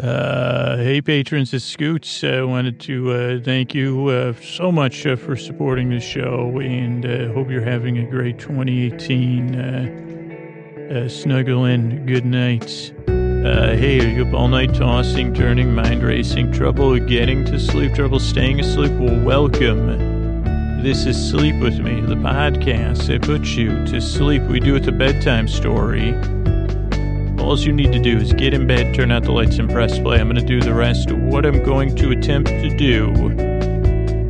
Uh, hey, patrons, it's Scoots. I wanted to uh, thank you uh, so much uh, for supporting the show and uh, hope you're having a great 2018. Uh, snuggle in. Good night. Hey, are you up all night tossing, turning, mind racing, trouble getting to sleep, trouble staying asleep? Well, welcome. This is Sleep With Me, the podcast that puts you to sleep. We do it a bedtime story. All you need to do is get in bed, turn out the lights, and press play. I'm going to do the rest. What I'm going to attempt to do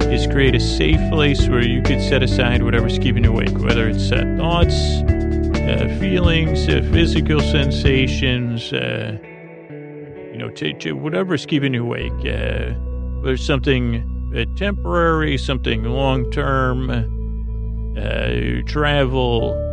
is create a safe place where you could set aside whatever's keeping you awake, whether it's uh, thoughts, uh, feelings, uh, physical sensations, uh, you know, t- t- whatever's keeping you awake. Uh, there's something uh, temporary, something long term, uh, travel.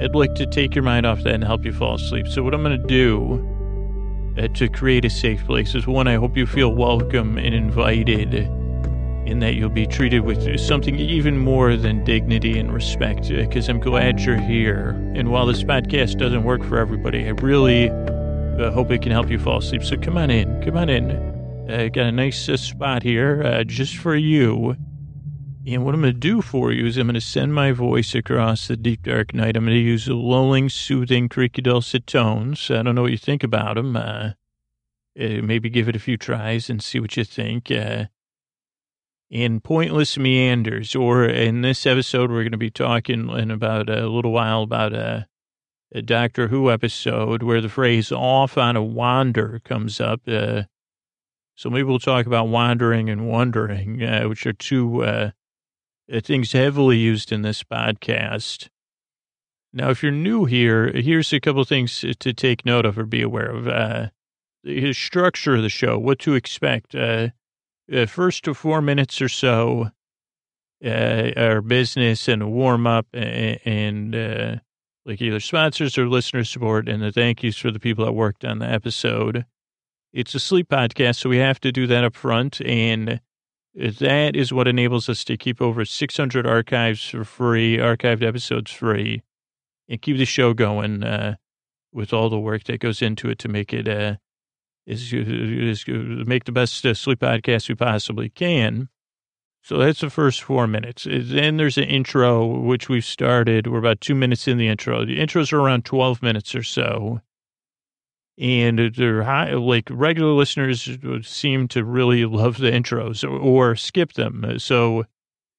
I'd like to take your mind off that and help you fall asleep. So, what I'm going to do uh, to create a safe place is one, I hope you feel welcome and invited, in that you'll be treated with something even more than dignity and respect, because I'm glad you're here. And while this podcast doesn't work for everybody, I really uh, hope it can help you fall asleep. So, come on in. Come on in. I uh, got a nice uh, spot here uh, just for you. And what I'm going to do for you is I'm going to send my voice across the deep dark night. I'm going to use lulling, soothing, creaky, dulcet tones. I don't know what you think about them. Uh, uh, maybe give it a few tries and see what you think. Uh, in pointless meanders, or in this episode, we're going to be talking in about a little while about a, a Doctor Who episode where the phrase "off on a wander" comes up. Uh, so maybe we'll talk about wandering and wondering, uh, which are two things heavily used in this podcast. Now, if you're new here, here's a couple things to take note of or be aware of. Uh, the structure of the show, what to expect. Uh, uh, first to four minutes or so, uh, our business and a warm up and, and uh, like either sponsors or listener support and the thank yous for the people that worked on the episode. It's a sleep podcast, so we have to do that up front. And that is what enables us to keep over 600 archives for free, archived episodes free, and keep the show going uh, with all the work that goes into it to make it uh, is, is make the best uh, sleep podcast we possibly can. So that's the first four minutes. Then there's an intro, which we've started. We're about two minutes in the intro. The intros are around 12 minutes or so and they're high, like regular listeners seem to really love the intros or, or, skip them. So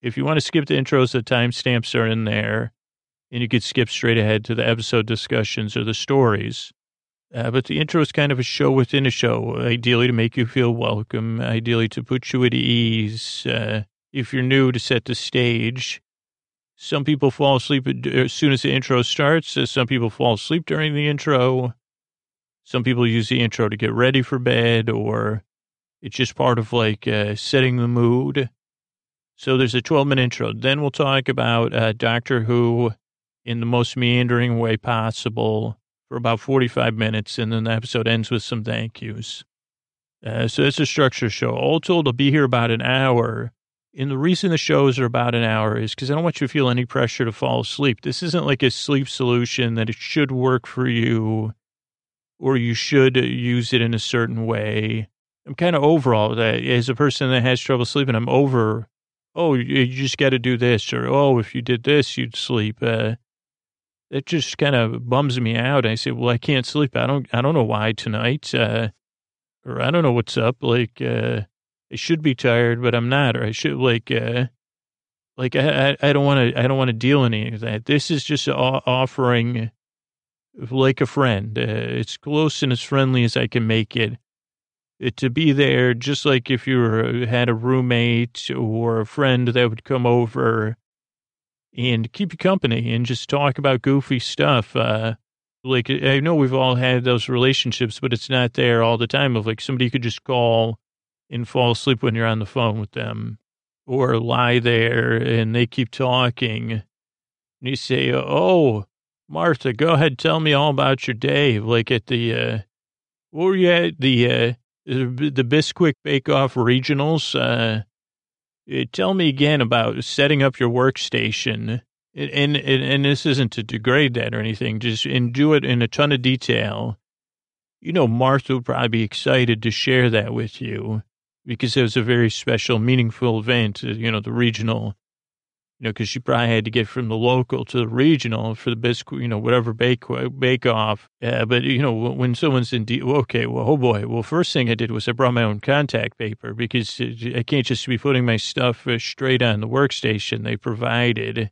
if you want to skip the intros, the timestamps are in there, and you could skip straight ahead to the episode discussions or the stories. Uh, but the intro is kind of a show within a show, ideally to make you feel welcome, ideally to put you at ease. Uh, if you're new, to set the stage. Some people fall asleep as soon as the intro starts. Some people fall asleep during the intro. Some people use the intro to get ready for bed, or it's just part of like uh, setting the mood. So there's a 12 minute intro. Then we'll talk about uh, Doctor Who in the most meandering way possible for about 45 minutes. And then the episode ends with some thank yous. Uh, so it's a structure show. All told, I'll be here about an hour. And the reason the shows are about an hour is because I don't want you to feel any pressure to fall asleep. This isn't like a sleep solution that it should work for you or you should use it in a certain way. I'm kind of over all that. As a person that has trouble sleeping, I'm over, oh, you just got to do this, or oh, if you did this, you'd sleep. Uh, it just kind of bums me out. I say, well, I can't sleep. I don't, I don't know why tonight, uh, or I don't know what's up. Like, uh, I should be tired, but I'm not, or I should like, uh, like I, I don't want to, I don't want to deal any of that. This is just offering like a friend. Uh, it's close and as friendly as I can make it. it. Uh, to be there, just like if you were, had a roommate or a friend that would come over and keep you company and just talk about goofy stuff. Uh, like I know we've all had those relationships, but it's not there all the time. Of like somebody could just call and fall asleep when you're on the phone with them, or lie there and they keep talking, and you say, "Oh, Martha, go ahead. Tell me all about your day. Like at the, uh, what were you at? The, uh, the Bisquick Bake Off Regionals. Uh, uh, tell me again about setting up your workstation. And, and, and this isn't to degrade that or anything, just and do it in a ton of detail. you know, Martha would probably be excited to share that with you because it was a very special, meaningful event, uh, you know, the regional, you know, because she probably had to get from the local to the regional for the biscuit, you know, whatever bake, bake off. Uh, but, you know, when someone's in, de- okay, well, oh boy. Well, first thing I did was I brought my own contact paper because I can't just be putting my stuff uh, straight on the workstation they provided.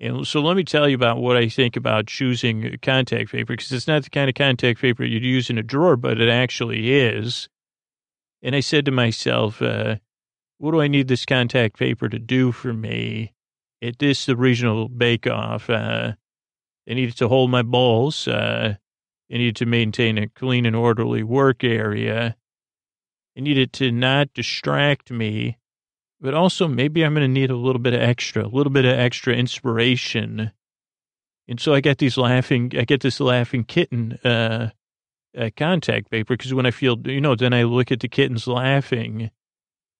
And so let me tell you about what I think about choosing contact paper because it's not the kind of contact paper you'd use in a drawer, but it actually is. And I said to myself, uh, what do I need this contact paper to do for me at this, the regional bake off? Uh, I needed to hold my balls. Uh, I needed to maintain a clean and orderly work area. I needed to not distract me but also maybe I'm going to need a little bit of extra, a little bit of extra inspiration. And so I get these laughing, I get this laughing kitten, uh, uh contact paper because when I feel, you know, then I look at the kittens laughing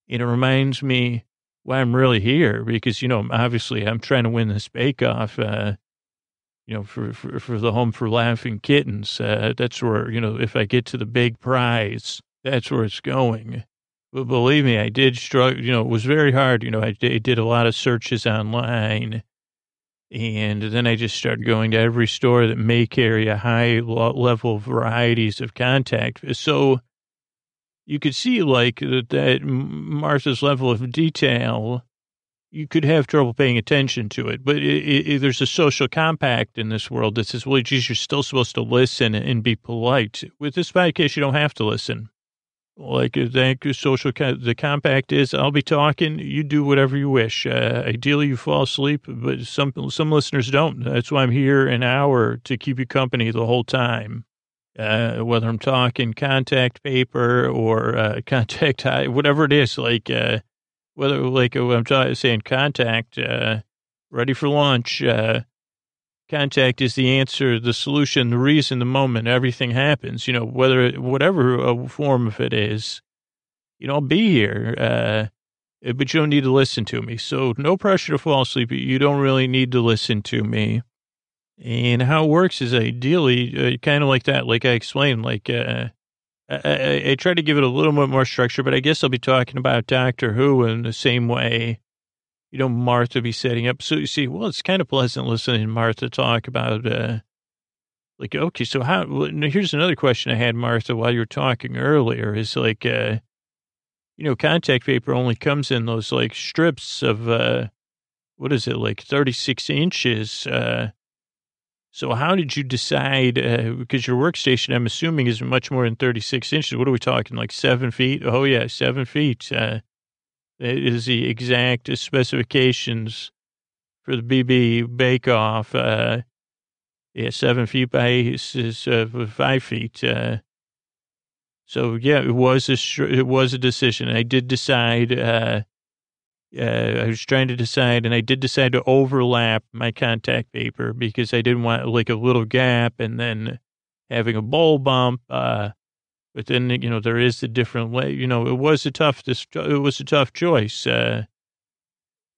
it reminds me why I'm really here because, you know, obviously I'm trying to win this bake off, uh, you know, for, for, for the home for laughing kittens. Uh, that's where, you know, if I get to the big prize, that's where it's going. But believe me, I did struggle. You know, it was very hard. You know, I did, did a lot of searches online. And then I just started going to every store that may carry a high level of varieties of contact. So you could see like that Martha's level of detail, you could have trouble paying attention to it. But it, it, there's a social compact in this world that says, well, geez, you're still supposed to listen and be polite. With this podcast, you don't have to listen like uh, you social the compact is i'll be talking you do whatever you wish uh, ideally you fall asleep but some some listeners don't that's why i'm here an hour to keep you company the whole time uh, whether i'm talking contact paper or uh, contact whatever it is like uh, whether like uh, i'm talking saying contact ready for lunch Contact is the answer, the solution, the reason, the moment everything happens, you know, whether, whatever uh, form of it is, you know, I'll be here. Uh, but you don't need to listen to me. So no pressure to fall asleep. You don't really need to listen to me. And how it works is ideally uh, kind of like that, like I explained, like, uh, I, I, I, try to give it a little bit more structure, but I guess I'll be talking about Doctor Who in the same way you know, Martha be setting up. So you see, well, it's kind of pleasant listening to Martha talk about, uh, like, okay, so how, here's another question I had, Martha, while you were talking earlier is like, uh, you know, contact paper only comes in those like strips of, uh, what is it, like 36 inches. Uh, so how did you decide, uh, because your workstation, I'm assuming is much more than 36 inches. What are we talking? Like seven feet? Oh yeah, seven feet. Uh, is the exact specifications for the BB Bake Off. Uh, yeah, seven feet by uh, five feet. Uh, so yeah, it was a it was a decision. I did decide. Uh, uh, I was trying to decide, and I did decide to overlap my contact paper because I didn't want like a little gap, and then having a bowl bump. Uh, but then, you know, there is a different way, you know, it was a tough, this it was a tough choice. Uh,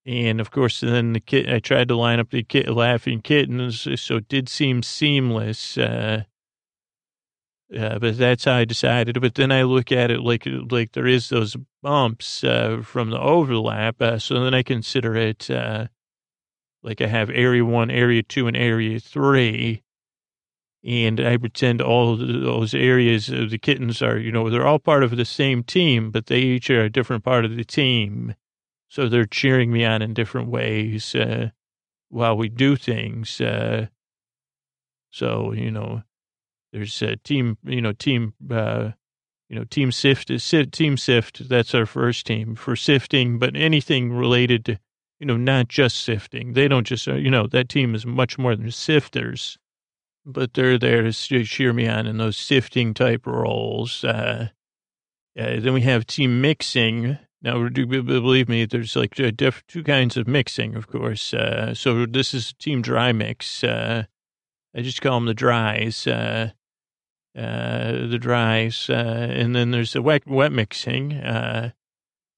and of course, then the kid, I tried to line up the kid, laughing kittens. So it did seem seamless. Uh, uh, but that's how I decided. But then I look at it like, like there is those bumps, uh, from the overlap. Uh, so then I consider it, uh, like I have area one, area two, and area three and I pretend all those areas of the kittens are, you know, they're all part of the same team, but they each are a different part of the team. So they're cheering me on in different ways uh, while we do things. Uh, so you know, there's a team, you know, team, uh, you know, team sift, is team sift. That's our first team for sifting, but anything related to, you know, not just sifting. They don't just, uh, you know, that team is much more than sifters but they're there to cheer me on in those sifting type roles. Uh, uh, then we have team mixing. Now, believe me, there's like two kinds of mixing, of course. Uh, so this is team dry mix. Uh, I just call them the dries, uh, uh, the dries. and then there's the wet, wet mixing. and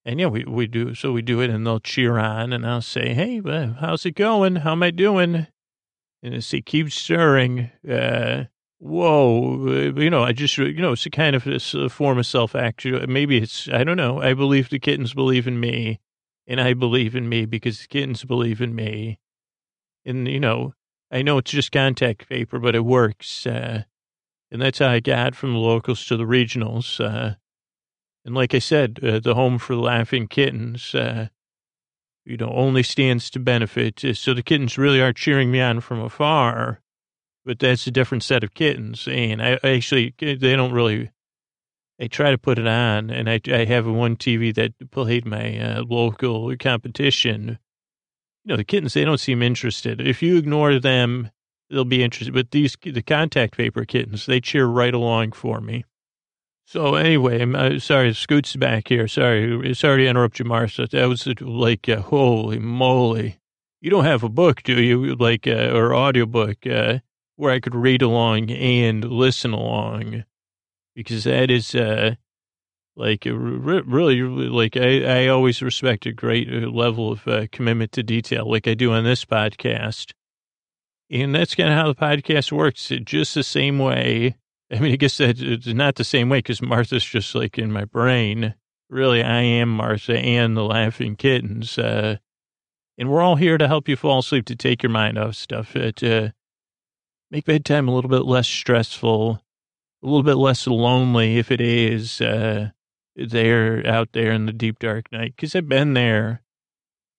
yeah, we, we do, so we do it and they'll cheer on and I'll say, Hey, how's it going? How am I doing? and as he keeps stirring, uh, whoa, uh, you know, I just, you know, it's a kind of a form of self action. Maybe it's, I don't know. I believe the kittens believe in me and I believe in me because the kittens believe in me. And, you know, I know it's just contact paper, but it works. Uh, and that's how I got from the locals to the regionals. Uh, and like I said, uh, the home for laughing kittens, uh, you know, only stands to benefit. Uh, so the kittens really are cheering me on from afar, but that's a different set of kittens. And I, I actually, they don't really, I try to put it on and I, I have one TV that played my uh, local competition. You know, the kittens, they don't seem interested. If you ignore them, they'll be interested. But these, the contact paper kittens, they cheer right along for me. So anyway, I'm uh, sorry, Scoot's back here. Sorry, sorry to interrupt you, Martha. That was like, uh, holy moly. You don't have a book, do you? Like, uh, or audiobook, uh, where I could read along and listen along. Because that is, uh, like, really, like, I, I always respect a great uh, level of uh, commitment to detail, like I do on this podcast. And that's kind of how the podcast works. Just the same way I mean, I guess that it's not the same way because Martha's just like in my brain. Really, I am Martha and the Laughing Kittens. Uh, and we're all here to help you fall asleep, to take your mind off stuff, uh, to make bedtime a little bit less stressful, a little bit less lonely if it is uh, there out there in the deep dark night. Because I've been there,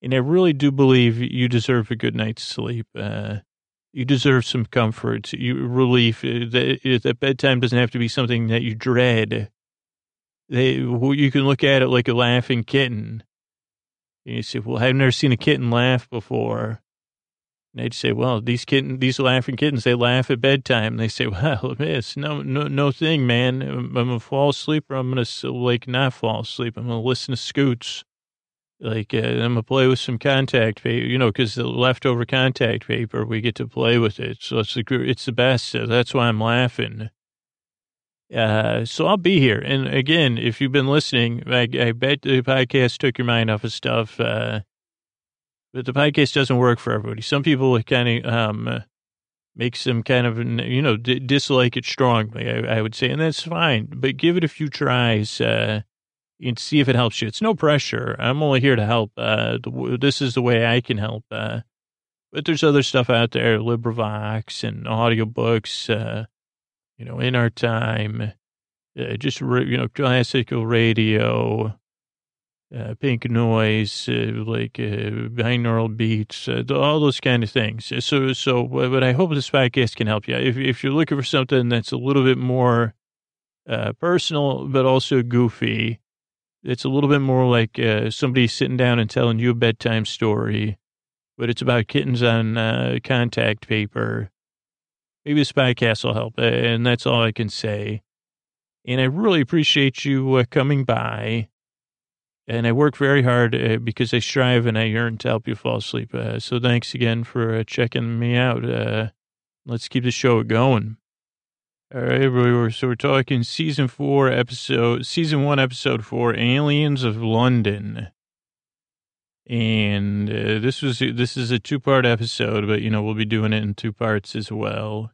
and I really do believe you deserve a good night's sleep. Uh, you deserve some comfort, you relief. Uh, that, that bedtime doesn't have to be something that you dread. They, you can look at it like a laughing kitten. And you say, "Well, I've never seen a kitten laugh before." And they'd say, "Well, these kitten, these laughing kittens, they laugh at bedtime." And they say, "Well, it's no, no, no thing, man. I'm, I'm gonna fall asleep, or I'm gonna like not fall asleep. I'm gonna listen to Scoots." Like, uh, I'm gonna play with some contact paper, you know, because the leftover contact paper, we get to play with it. So it's the, it's the best. That's why I'm laughing. Uh, so I'll be here. And again, if you've been listening, I, I bet the podcast took your mind off of stuff. Uh, but the podcast doesn't work for everybody. Some people kind of, um, makes them kind of, you know, d- dislike it strongly, I, I, would say, and that's fine. But give it a few tries. Uh, and see if it helps you. It's no pressure. I'm only here to help. Uh, this is the way I can help. Uh, but there's other stuff out there, LibriVox and audiobooks, uh, you know, in our time, uh, just, you know, classical radio, uh, pink noise, uh, like uh, binaural beats, uh, all those kind of things. So, so, but I hope this podcast can help you. If, if you're looking for something that's a little bit more personal, but also goofy, it's a little bit more like uh, somebody sitting down and telling you a bedtime story, but it's about kittens on uh, contact paper. Maybe the Spycast will help, and that's all I can say. And I really appreciate you uh, coming by. And I work very hard uh, because I strive and I yearn to help you fall asleep. Uh, so thanks again for uh, checking me out. let's keep the show going. All right, everybody. So we're talking season four episode, season one episode four, Aliens of London. And uh, this was this is a two part episode, but you know we'll be doing it in two parts as well.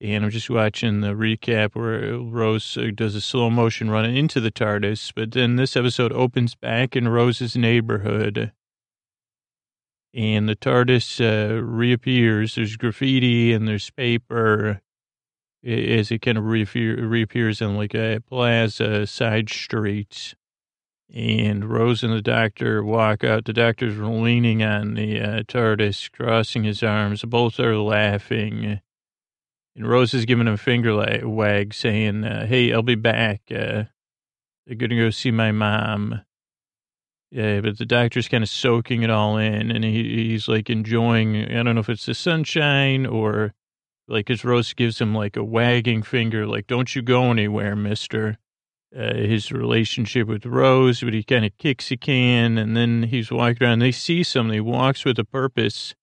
And I'm just watching the recap where Rose uh, does a slow motion run into the TARDIS, but then this episode opens back in Rose's neighborhood and the TARDIS uh, reappears. There's graffiti and there's paper as it kind of reappears in like a plaza side street. And Rose and the doctor walk out. The doctor's leaning on the uh, TARDIS, crossing his arms. Both are laughing. And Rose is giving him a finger wag, saying, uh, Hey, I'll be back. Uh, they're going to go see my mom. Yeah, but the doctor's kind of soaking it all in, and he, he's like enjoying. I don't know if it's the sunshine or like his Rose gives him like a wagging finger, like, don't you go anywhere, mister. Uh, his relationship with Rose, but he kind of kicks a can and then he's walking around. They see something. He walks with a purpose.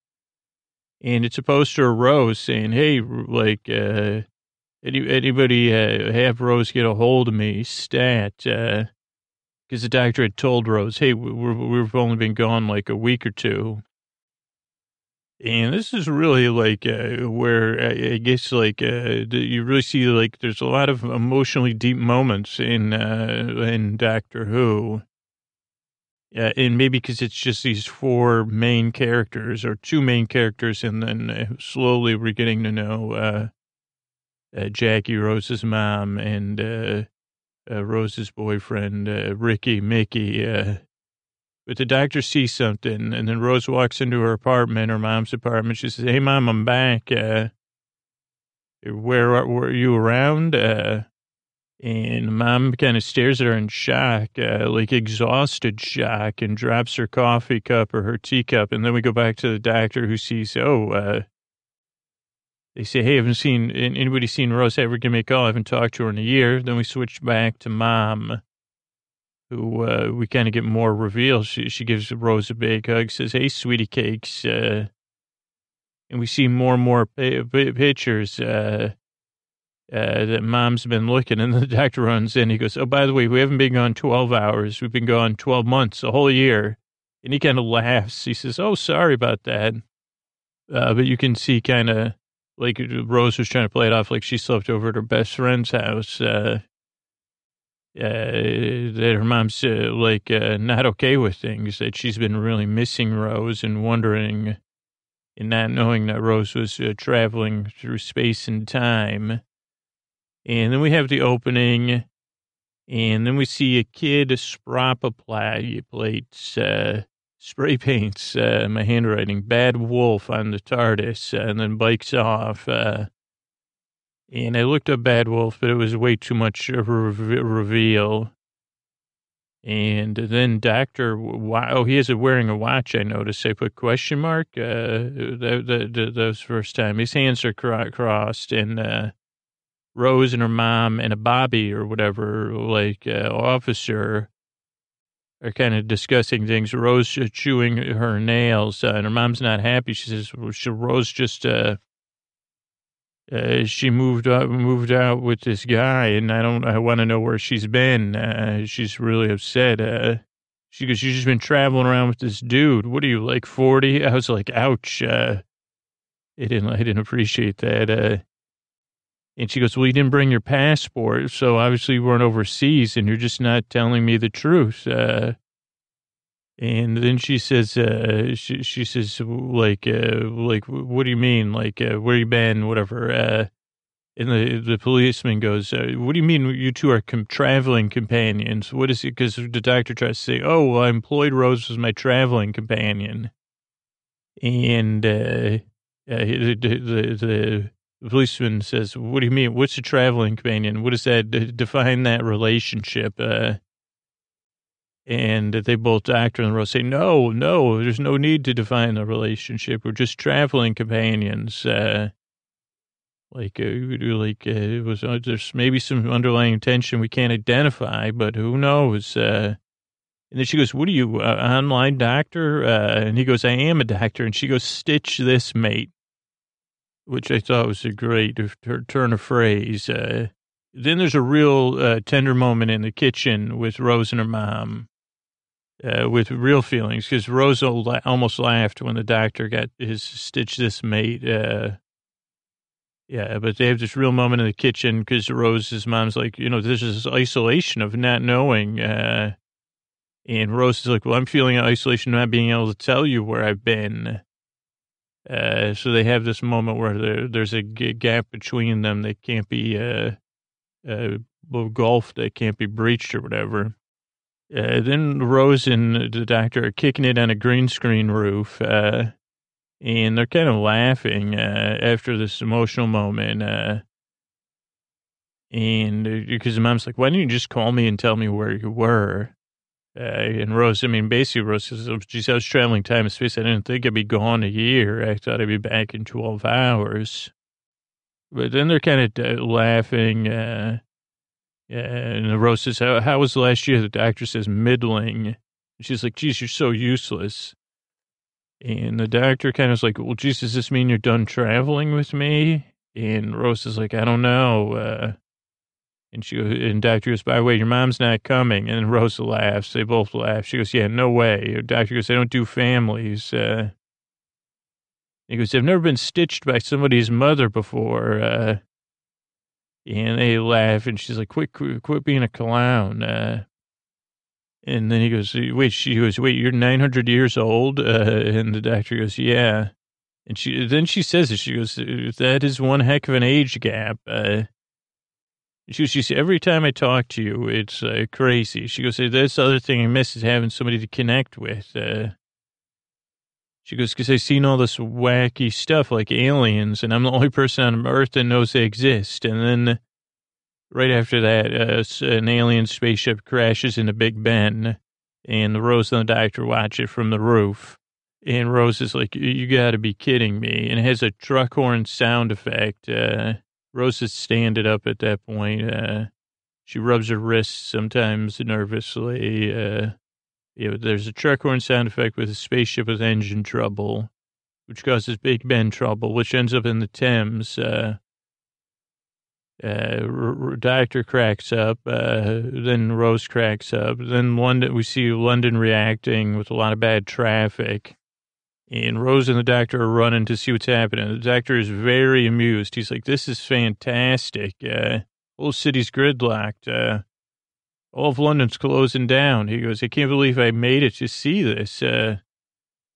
And it's a poster of Rose saying, hey, like, uh, any, anybody uh, have Rose get a hold of me, stat. Because uh, the doctor had told Rose, hey, we're, we've only been gone like a week or two And this is really like uh, where I, I guess like uh, you really see like there's a lot of emotionally deep moments in uh, in Doctor Who. And maybe because it's just these four main characters or two main characters, and then uh, slowly we're getting to know uh, uh, Jackie Rose's mom and Rose's boyfriend Ricky Mickey. But the doctor sees something, and then Rose walks into her apartment, her mom's apartment. She says, "Hey, mom, I'm back. Uh, where were you around?" Uh, and mom kind of stares at her in shock, uh, like exhausted shock, and drops her coffee cup or her teacup. And then we go back to the doctor who sees, oh, uh, they say, hey, haven't seen anybody seen Rose ever give me a call? I haven't talked to her in a year. Then we switch back to mom uh, we kind of get more reveal. She, she gives Rose a big hug, says, "Hey, sweetie cakes," uh, and we see more and more pictures uh, uh, that mom's been looking. And the doctor runs in. He goes, "Oh, by the way, we haven't been gone twelve hours. We've been gone twelve months, a whole year." And he kind of laughs. He says, "Oh, sorry about that," uh, but you can see kind of like Rose was trying to play it off like she slept over at her best friend's house. Uh, that her mom's uh, like uh, not okay with things, that she's been really missing Rose and wondering and not knowing that Rose was uh, traveling through space and time. And then we have the opening, and then we see a kid, plates, uh, spray paints uh, my handwriting, bad wolf on the TARDIS, and then bikes off. Uh, and I looked up Bad Wolf, but it was way too much of a reveal. And then Doctor, oh, he is wearing a watch. I noticed. I put question mark. Uh, that, that, that was first time. His hands are crossed, and uh, Rose and her mom and a Bobby or whatever, like uh, officer, are kind of discussing things. Rose chewing her nails, uh, and her mom's not happy. She says, well, "Rose just." Uh, uh, she moved up, moved out with this guy, and I don't. I want to know where she's been. Uh, she's really upset. Uh, she goes, "She's just been traveling around with this dude. What are you like, 40? I was like, "Ouch." Uh, I didn't. I didn't appreciate that. Uh, and she goes, "Well, you didn't bring your passport, so obviously you weren't overseas, and you're just not telling me the truth." Uh, and then she says, uh, she, she says, like, uh, like, what do you mean? Like, uh, where you been? Whatever. Uh, and the, the policeman goes, uh, what do you mean you two are com- traveling companions? What is it? Because the doctor tries to say, oh, well, I employed Rose as my traveling companion. And, uh, the, the, the policeman says, what do you mean? What's a traveling companion? What does that define that relationship? Uh, and they both, Doctor and Rose, say, no, no, there's no need to define the relationship. We're just traveling companions. Uh, like, uh, like uh, it was, uh, there's maybe some underlying tension we can't identify, but who knows? Uh, and then she goes, what are you, online doctor? Uh, and he goes, I am a doctor. And she goes, stitch this, mate, which I thought was a great turn of phrase. Uh, then there's a real uh, tender moment in the kitchen with Rose and her mom uh, with real feelings because Rose almost laughed when the doctor got his stitch this mate. Uh, yeah, but they have this real moment in the kitchen because Rose's mom's like, you know, this is isolation of not knowing. Uh, and Rose is like, well, I'm feeling isolation, not being able to tell you where I've been. Uh, so they have this moment where there, there's a g- gap between them that can't be uh, uh, gulf that can't be breached or whatever. Uh, then Rose and the doctor are kicking it on a green screen roof, uh, and they're kind of laughing uh, after this emotional moment. Uh, and because uh, the mom's like, "Why didn't you just call me and tell me where you were?" And Rose, I mean, basically, Rose says, "Geez, I was traveling time and space. I didn't think I'd be gone a year. I thought I'd be back in twelve hours." But then they're kind of laughing. And the Rose says, how, how was last year? The doctor says, middling. She's like, geez, you're so useless. And the doctor kind of is like, well, geez, does this mean you're done traveling with me? And Rose is like, I don't know. Uh, and she and doctor goes, by the way, your mom's not coming. And Rose laughs. They both laugh. She goes, yeah, no way. The doctor goes, I don't do families. Uh, He goes, I've never been stitched by somebody's mother before. Uh, and they laugh, and she's like, quit, quit, quit being a clown. Uh, and then he goes, wait, she goes, wait, you're 900 years old? Uh, and the doctor goes, yeah. And she, then she says it, she goes, that is one heck of an age gap. Uh, she she says, every time I talk to you, it's uh, crazy. She goes, that's the other thing I miss is having somebody to connect with. Uh, she goes, because I've seen all this wacky stuff like aliens, and I'm the only person on Earth that knows they exist. And then right after that, uh, an alien spaceship crashes into Big Ben, and Rose and the doctor watch it from the roof. And Rose is like, you got to be kidding me. And it has a truck horn sound effect. Uh, Rose is standing up at that point. Uh, she rubs her wrists sometimes nervously. Uh, know, there's a truck horn sound effect with a spaceship with engine trouble, which causes Big Ben trouble, which ends up in the Thames. Uh, uh, Doctor cracks up, uh, then Rose cracks up, then London. We see London reacting with a lot of bad traffic, and Rose and the Doctor are running to see what's happening. The Doctor is very amused. He's like, "This is fantastic. Uh, whole city's gridlocked. Uh, all of London's closing down." He goes, "I can't believe I made it to see this." Uh,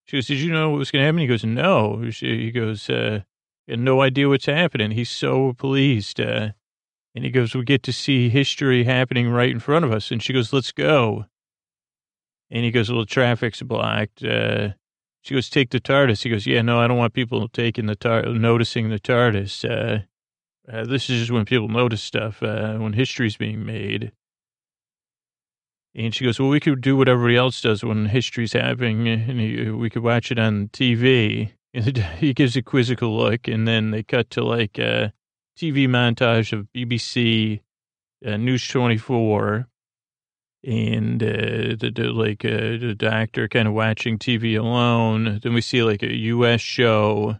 she goes, "Did you know what was going to happen?" He goes, "No." She, he goes, uh, and no idea what's happening. He's so pleased. Uh, and he goes, we get to see history happening right in front of us. And she goes, let's go. And he goes, well, traffic's blocked. Uh, she goes, take the TARDIS. He goes, yeah, no, I don't want people taking the tar- noticing the TARDIS. Uh, uh, this is just when people notice stuff, uh, when history's being made. And she goes, well, we could do what everybody else does when history's happening, and we could watch it on TV. he gives a quizzical look, and then they cut to like a TV montage of BBC uh, News 24, and uh, the, the, like uh, the doctor kind of watching TV alone. Then we see like a U.S. show,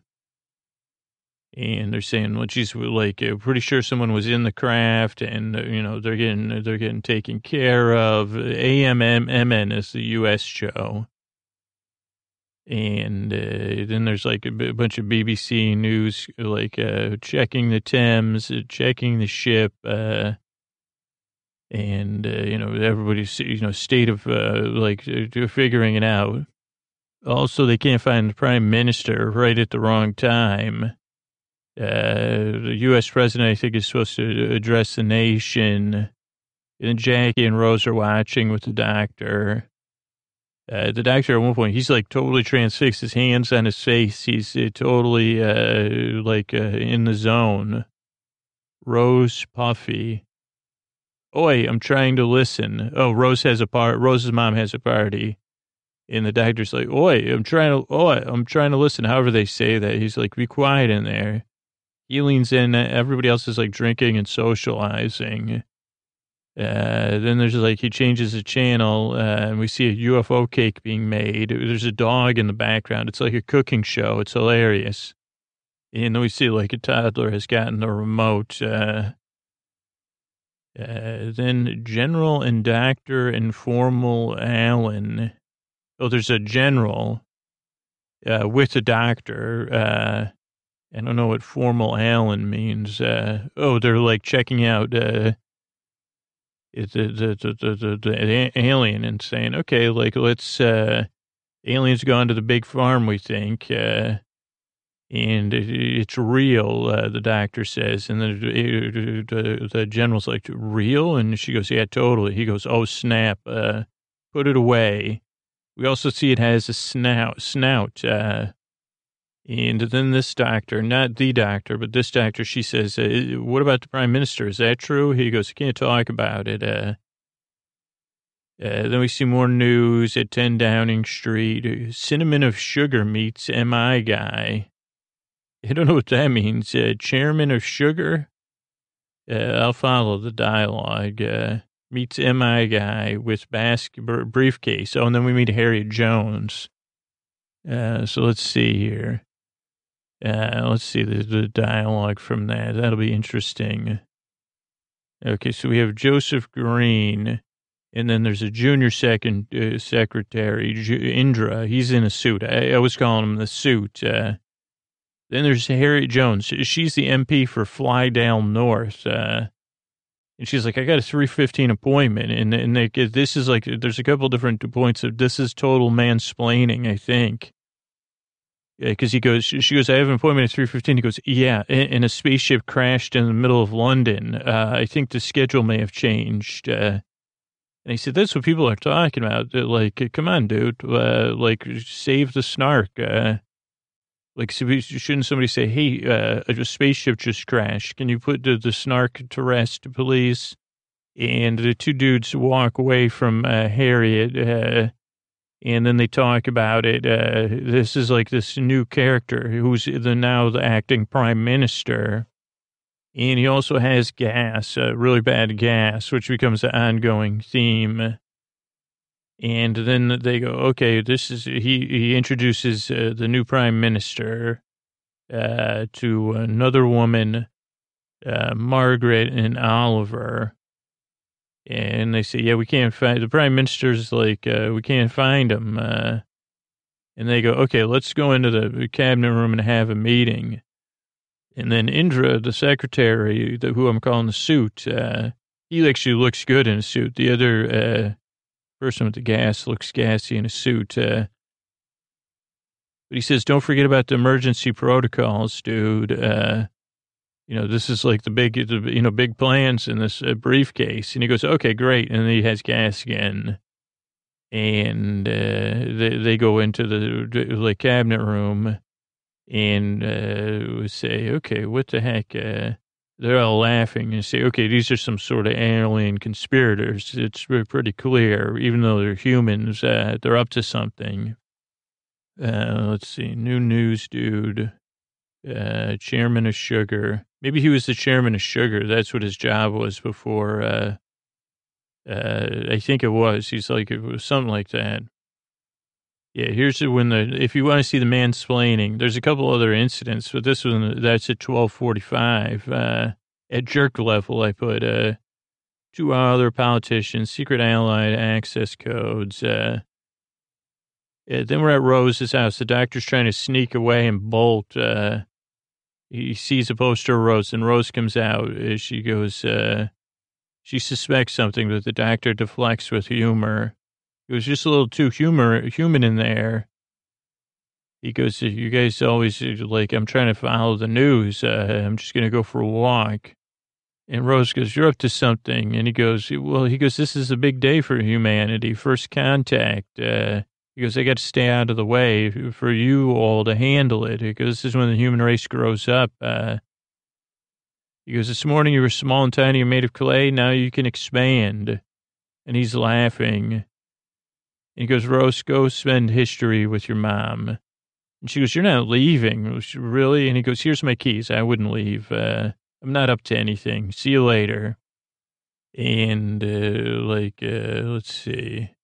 and they're saying, "Well, geez, we're like uh, pretty sure someone was in the craft, and uh, you know they're getting they're getting taken care of." AMMN is the U.S. show and uh, then there's like a, b- bunch of BBC news, like uh, checking the Thames, uh, checking the ship, uh, and you know everybody's you know state of like figuring it out. Also, they can't find the prime minister right at the wrong time. The U.S. president, I think, is supposed to address the nation. And Jackie and Rose are watching with the doctor uh, the doctor at one point, he's like totally transfixed, his hands on his face. He's uh, totally uh, like uh, in the zone. Rose Puffy. Oi, I'm trying to listen. Oh, Rose has a part. Rose's mom has a party. And the doctor's like, Oi, I'm trying to, oi, I'm trying to listen. However they say that. He's like, be quiet in there. He leans in. Everybody else is like drinking and socializing. Uh, then there's like he changes the channel uh, and we see a UFO cake being made. There's a dog in the background. It's like a cooking show. It's hilarious. And then we see like a toddler has gotten the remote. Uh, uh then General and Doctor Informal Allen. Oh, there's a general uh, with a doctor. Uh, I don't know what formal Allen means. oh, they're like checking out the, the, the, the, the alien and saying, okay, like let's, uh, aliens gone to the big farm, we think, uh, and it's real, uh, the doctor says. And then the, the general's like, real? And she goes, yeah, totally. He goes, oh, snap, uh, put it away. We also see it has a snout, snout, uh, and then this doctor, not the doctor, but this doctor, she says, uh, what about the prime minister? Is that true? He goes, I can't talk about it. Uh, uh, then we see more news at 10 Downing Street. Cinnamon of Sugar meets MI guy. I don't know what that means. Uh, chairman of Sugar? Uh, I'll follow the dialogue. Uh, meets MI guy with basket briefcase. Oh, and then we meet Harriet Jones. Uh, so let's see here. Uh, let's see the, the dialogue from that. That'll be interesting. Okay, so we have Joseph Green, and then there's a junior second uh, secretary, J- Indra. He's in a suit. I, I was calling him the suit. Uh, Then there's Harriet Jones. She's the MP for Flydale North. Uh, and she's like, I got a 315 appointment. And, and they, this is like, there's a couple different points of this is total mansplaining, I think. Because he goes, she goes, I have an appointment at 315. He goes, yeah, and a spaceship crashed in the middle of London. Uh, I think the schedule may have changed. Uh, and he said, that's what people are talking about. They're like, come on, dude, uh, like save the snark. Uh, like, shouldn't somebody say, hey, uh, a spaceship just crashed. Can you put the, the snark to rest, please? And the two dudes walk away from uh, Harriet, and then they talk about it. Uh, this is like this new character who's the now the acting prime minister. And he also has gas, uh, really bad gas, which becomes an ongoing theme. And then they go, okay, this is, he, he introduces uh, the new prime minister uh, to another woman, uh, Margaret and Oliver. And they say, yeah, we can't find, the prime minister's like, uh, we can't find him. Uh, and they go, okay, let's go into the cabinet room and have a meeting. And then Indra, the secretary, the, who I'm calling the suit, uh, he actually looks good in a suit. The other Person with the gas looks gassy in a suit. Uh, but he says, don't forget about the emergency protocols, dude. Uh, you know, this is like the big, you know, big plans in this uh, briefcase. And he goes, okay, great. And he has gas again. And uh, they, they go into the like cabinet room and uh, say, okay, what the heck? Uh, they're all laughing and say, okay, these are some sort of alien conspirators. It's pretty clear, even though they're humans, uh, they're up to something. Uh, let's see, new news dude, uh, chairman of Sugar. Maybe he was the chairman of Sugar. That's what his job was before. Uh, uh, I think it was. He's like, it was something like that. Yeah, here's when the if you want to see the mansplaining, there's a couple other incidents, but this one that's at twelve forty five. Uh, at jerk level, I put uh, two other politicians, secret allied access codes. Uh, then we're at Rose's house. The doctor's trying to sneak away and bolt. Uh, he sees a poster of Rose, and Rose comes out. Uh, she goes, uh, she suspects something, but the doctor deflects with humor. It was just a little too humor, human in there. He goes, you guys always like, I'm trying to follow the news. Uh, I'm just going to go for a walk. And Rose goes, you're up to something. And he goes, well, he goes, this is a big day for humanity. First contact. Uh, he goes, I got to stay out of the way for you all to handle it. He goes, this is when the human race grows up. Uh, he goes, this morning you were small and tiny and made of clay. Now you can expand. And he's laughing. And he goes, Rose, go spend history with your mom. And she goes, you're not leaving. Really? And he goes, here's my keys. I wouldn't leave. Uh, I'm not up to anything. See you later. And, uh, like, uh, let's see.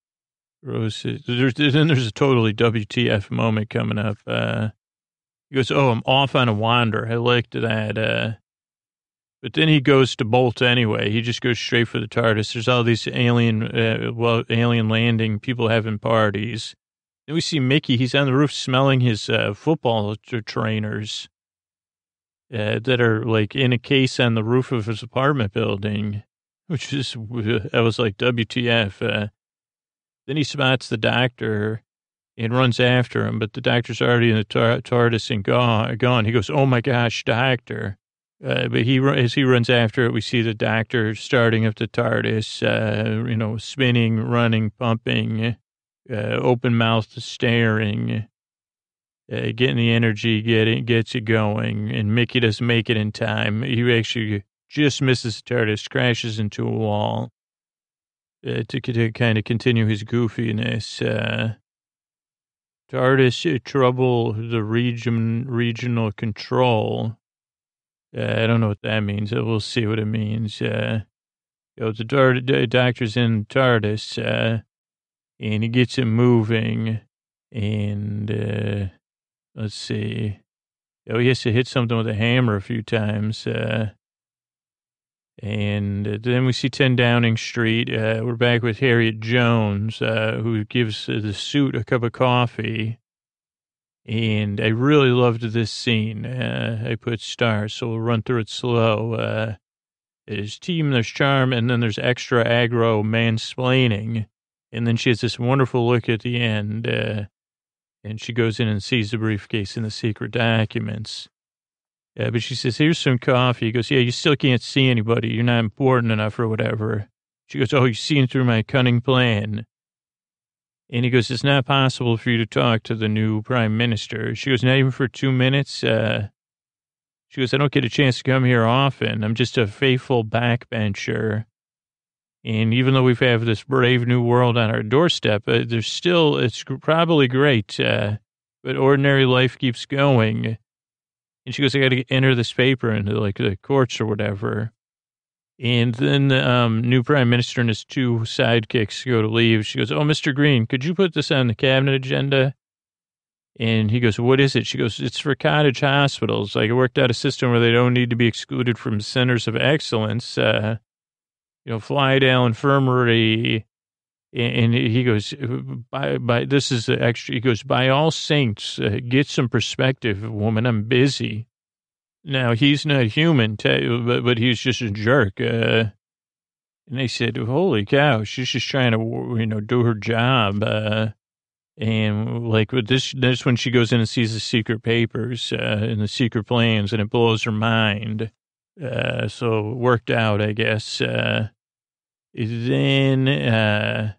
Rose, there's, then there's a totally WTF moment coming up. Uh, he goes, oh, I'm off on a wander. I liked that. Uh, but then he goes to Bolt anyway. He just goes straight for the TARDIS. There's all these alien, uh, well, alien landing, people having parties. Then we see Mickey. He's on the roof smelling his uh, football trainers uh, that are like in a case on the roof of his apartment building, which is, I was like, WTF. Then he spots the doctor and runs after him, but the doctor's already in the tar- TARDIS and gone, gone. He goes, Oh my gosh, doctor. Uh, but he, as he runs after it, we see the doctor starting up the TARDIS, uh, you know, spinning, running, pumping, uh, open mouthed staring, uh, getting the energy, getting gets it going. And Mickey doesn't make it in time. He actually just misses the TARDIS, crashes into a wall uh, to, to kind of continue his goofiness. Uh, TARDIS trouble the region regional control. Uh, I don't know what that means. Uh, we'll see what it means. Uh, you know, the doctor's in TARDIS, uh, and he gets it moving, and uh, let's see. Oh, he has to hit something with a hammer a few times. Uh, and then we see 10 Downing Street. we're back with Harriet Jones, who gives the suit a cup of coffee And I really loved this scene. Uh, I put stars, so we'll run through it slow. Uh, there's team, there's charm, and then there's extra aggro mansplaining. And then she has this wonderful look at the end. Uh, and she goes in and sees the briefcase and the secret documents. Yeah, but she says, here's some coffee. He goes, yeah, you still can't see anybody. You're not important enough or whatever. She goes, oh, you're seeing through my cunning plan. And he goes, it's not possible for you to talk to the new prime minister. She goes, not even for two minutes. Uh, she goes, I don't get a chance to come here often. I'm just a faithful backbencher. And even though we have this brave new world on our doorstep, uh, there's still, it's probably great, uh, but ordinary life keeps going. And she goes, I got to enter this paper into like the courts or whatever. And then the um, new prime minister and his two sidekicks go to leave. She goes, Oh, Mr. Green, could you put this on the cabinet agenda? And he goes, What is it? She goes, It's for cottage hospitals. Like, I worked out a system where they don't need to be excluded from centers of excellence. Uh, you know, Flydale Infirmary. And he goes, by, by, this is the extra. He goes, by all saints, uh, get some perspective, woman. I'm busy. Now, he's not human, but, but he's just a jerk. Uh, and they said, holy cow, she's just trying to, you know, do her job. Uh, and like with this, this when she goes in and sees the secret papers uh, and the secret plans, and it blows her mind. Uh, so worked out, I guess. Uh, then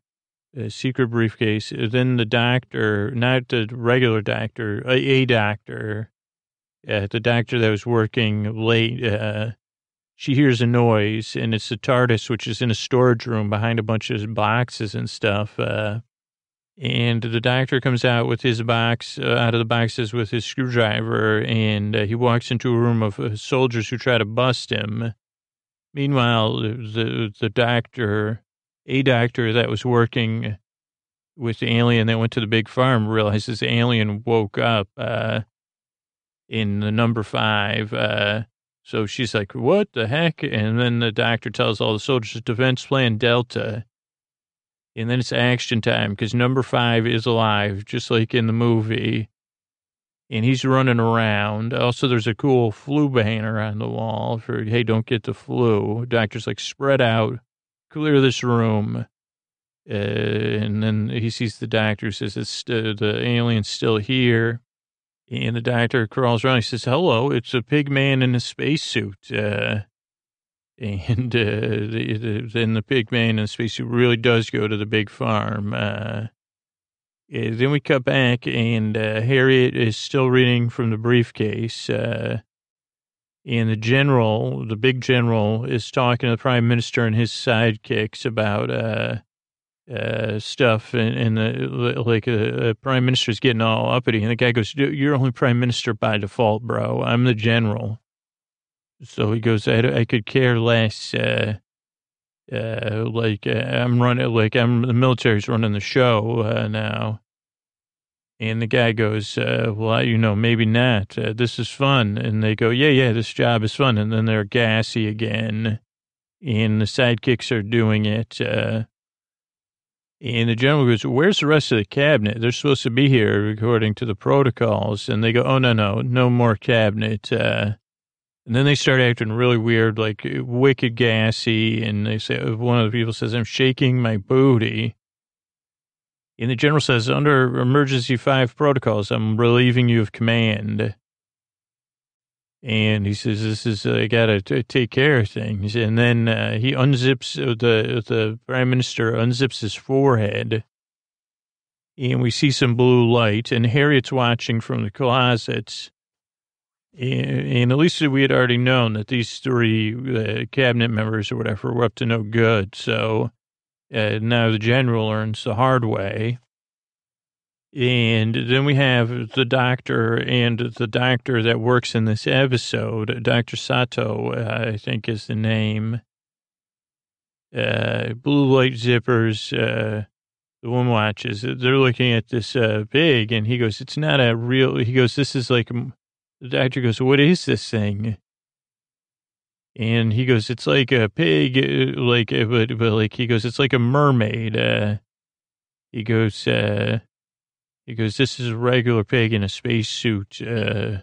a secret briefcase. Then the doctor, not the regular doctor, a, a doctor, uh, the doctor that was working late, uh, she hears a noise and it's the TARDIS, which is in a storage room behind a bunch of boxes and stuff. Uh, and the doctor comes out with his box, uh, out of the boxes with his screwdriver, and uh, he walks into a room of uh, soldiers who try to bust him. Meanwhile, the, the doctor, a doctor that was working with the alien that went to the big farm realizes the alien woke up, uh, in the number five. Uh, so she's like, what the heck? And then the doctor tells all the soldiers defense plan Delta. And then it's action time because number five is alive, just like in the movie. And he's running around. Also, there's a cool flu banner on the wall for, hey, don't get the flu. Doctor's like, spread out, clear this room. Uh, and then he sees the doctor, says, it's, uh, the alien's still here. And the doctor crawls around. He says, hello, it's a pig man in a spacesuit. Uh, and uh, the, the, then the pig man in the spacesuit really does go to the big farm. Uh, then we cut back, and uh, Harriet is still reading from the briefcase. Uh, and the general, the big general, is talking to the prime minister and his sidekicks about uh, uh, stuff, and, and the, like a, a prime minister's getting all uppity, and the guy goes, "You're only prime minister by default, bro. I'm the general." So he goes, "I, I could care less." Uh, uh, like uh, I'm running, like I'm the military's running the show uh, now. And the guy goes, uh, well, you know, maybe not. Uh, this is fun. And they go, yeah, yeah, this job is fun. And then they're gassy again. And the sidekicks are doing it. Uh, and the general goes, where's the rest of the cabinet? They're supposed to be here according to the protocols. And they go, oh, no, no, no more cabinet. Uh, and then they start acting really weird, like wicked gassy. And they say, one of the people says, I'm shaking my booty. And the general says, under emergency five protocols, I'm relieving you of command. And he says, "This is I got to take care of things." And then uh, he unzips uh, the the prime minister unzips his forehead, and we see some blue light. And Harriet's watching from the closets. And, and at least we had already known that these three uh, cabinet members or whatever were up to no good. So uh, now the general learns the hard way and then we have the doctor and the doctor that works in this episode, Dr. Sato, uh, I think is the name. Uh, blue light zippers, uh, the woman watches. They're looking at this uh, pig, and he goes, It's not a real. He goes, This is like, the doctor goes, What is this thing? And he goes, It's like a pig, uh, like, uh, but, but like, he goes, It's like a mermaid. Uh, he goes, uh, He goes, this is a regular pig in a spacesuit. Uh,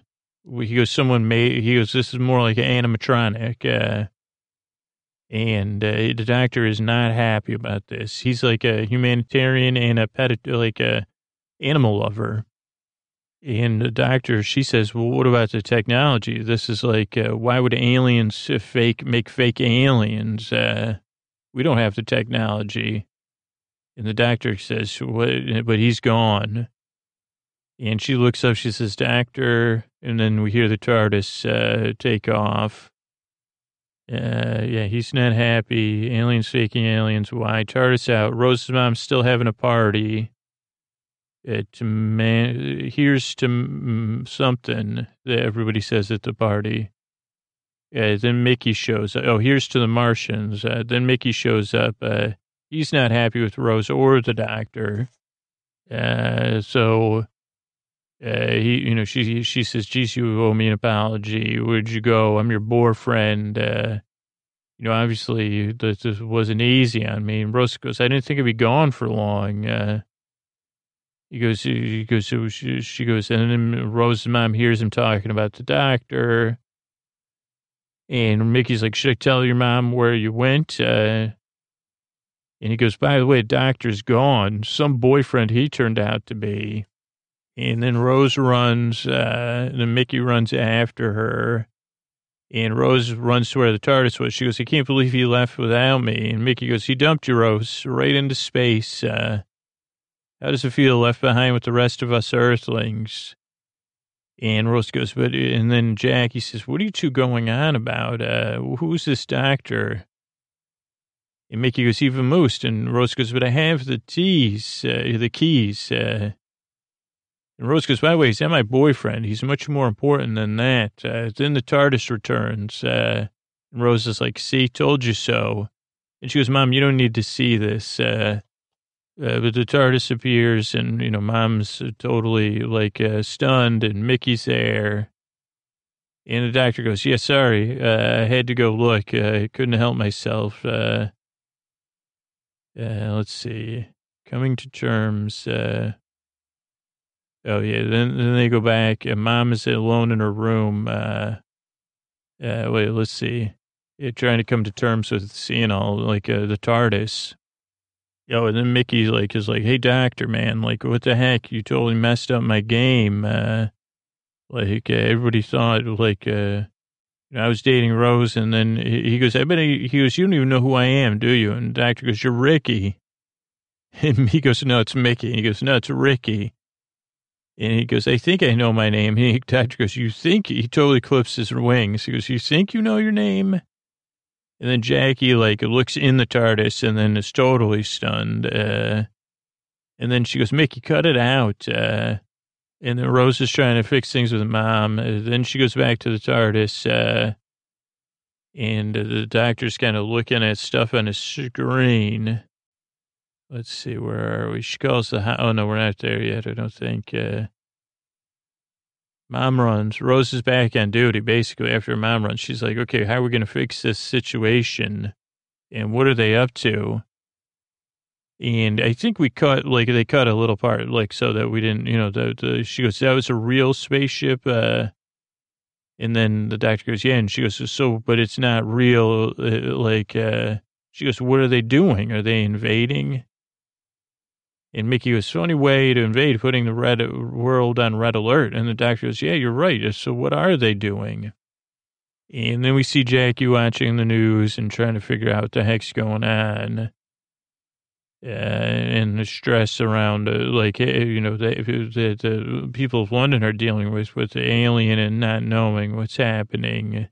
he goes, someone made, he goes, this is more like an animatronic. Uh, and uh, the doctor is not happy about this. He's like a humanitarian and a pet, like a animal lover. And the doctor, she says, well, what about the technology? This is like, uh, why would aliens fake, make fake aliens? Uh, we don't have the technology. And the doctor says, what, but he's gone. And she looks up, she says, doctor. And then we hear the TARDIS uh, take off. Uh, yeah, he's not happy. Aliens faking aliens. Why? TARDIS out. Rose's mom's still having a party. Uh, to man, here's to something that everybody says at the party. Uh, then Mickey shows up. Oh, here's to the Martians. Uh, then Mickey shows up. Uh, he's not happy with Rose or the doctor. Uh, so uh, he, you know, she she says, "Geez, you owe me an apology. Where'd you go? I'm your boyfriend." Uh, you know, obviously this, this, wasn't easy on me. And Rose goes, "I didn't think I'd be gone for long." He goes, he goes, she, she goes, and then Rose's mom hears him talking about the doctor. And Mickey's like, should I tell your mom where you went? Uh, and he goes, by the way, doctor's gone. Some boyfriend he turned out to be. And then Rose runs, uh, and then Mickey runs after her. And Rose runs to where the TARDIS was. She goes, I can't believe he left without me. And Mickey goes, he dumped you, Rose, right into space. Uh, how does it feel left behind with the rest of us earthlings? And Rose goes, but, and then Jackie says, what are you two going on about? Uh, who's this doctor? And Mickey goes, even Moose. And Rose goes, but I have the keys, uh, the keys. Uh, and Rose goes, by the way, he's my boyfriend. He's much more important than that. Uh, then the TARDIS returns. Uh, and Rose is like, see, told you so. And she goes, Mom, you don't need to see this. Uh, uh, but the TARDIS appears, and you know, Mom's totally like uh, stunned, and Mickey's there. And the doctor goes, "Yeah, sorry, uh, I had to go look. I couldn't help myself." Uh, uh, let's see, coming to terms. Uh, oh yeah, then then they go back, and Mom is alone in her room. Uh, wait, let's see, trying to come to terms with seeing all like the TARDIS. Yo, and then Mickey like is like, "Hey, doctor, man, like, what the heck? You totally messed up my game." Uh, like uh, everybody thought, like, uh, I was dating Rose, and then he goes, "I bet he, he goes, you don't even know who I am, do you?" And the doctor goes, "You're Ricky." And he goes, "No, it's Mickey." And he goes, "No, it's Ricky." And he goes, "I think I know my name." And the doctor goes, "You think?" He totally clips his wings. He goes, "You think you know your name?" And then Jackie like looks in the TARDIS and then is totally stunned. Uh, and then she goes, Mickey, cut it out. Uh, and then Rose is trying to fix things with mom. Uh, then she goes back to the TARDIS. Uh, and the doctor's kind of looking at stuff on his screen. Let's see, where are we? She calls the, oh no, we're not there yet. I don't think, uh, Mom runs. Rose is back on duty. Basically, after mom runs, she's like, okay, how are we going to fix this situation? And what are they up to? And I think we cut, like, they cut a little part, like, so that we didn't, you know, the, the she goes, that was a real spaceship. Uh, and then the doctor goes, yeah. And she goes, so, but it's not real. Uh, like, uh, she goes, what are they doing? Are they invading? And Mickey goes, funny way to invade, putting the red world on red alert. And the doctor goes, yeah, you're right. So what are they doing? And then we see Jackie watching the news and trying to figure out what the heck's going on. Uh, and the stress around, uh, like, eh, you know, the, the, the people of London are dealing with, with the alien and not knowing what's happening.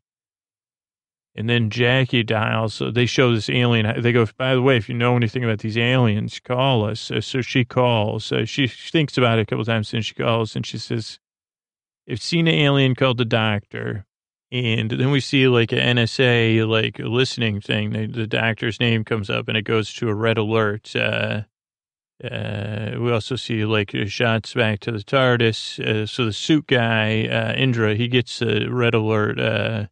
And then Jackie dials. So they show this alien. They go, by the way, if you know anything about these aliens, call us. So, so she calls. So she thinks about it a couple times and she calls and she says, I've seen an alien called the doctor. And then we see like an NSA, like listening thing. The, the doctor's name comes up and it goes to a red alert. Uh, uh, we also see like shots back to the TARDIS. Uh, so the suit guy, uh, Indra, he gets a red alert.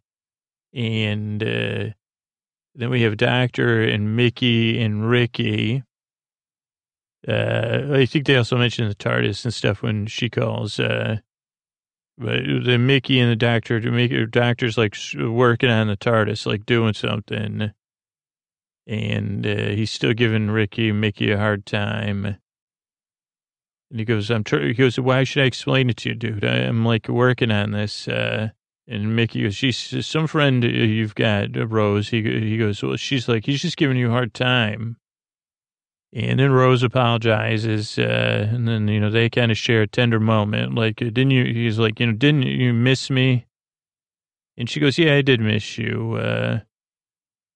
And uh, then we have Doctor and Mickey and Ricky. Uh, I think they also mentioned the TARDIS and stuff when she calls. Uh, but the Mickey and the doctor, the doctor's like working on the TARDIS, like doing something. And uh, he's still giving Ricky, Mickey a hard time. And he goes, I'm tr-, he goes, why should I explain it to you, dude? I, am like working on this. Uh, and Mickey goes, she's some friend you've got, Rose. He, he goes, well, she's like, he's just giving you a hard time. And then Rose apologizes, uh, and then, you know, they kind of share a tender moment. Like, uh, didn't you, he's like, you know, didn't you miss me? And she goes, yeah, I did miss you. Uh,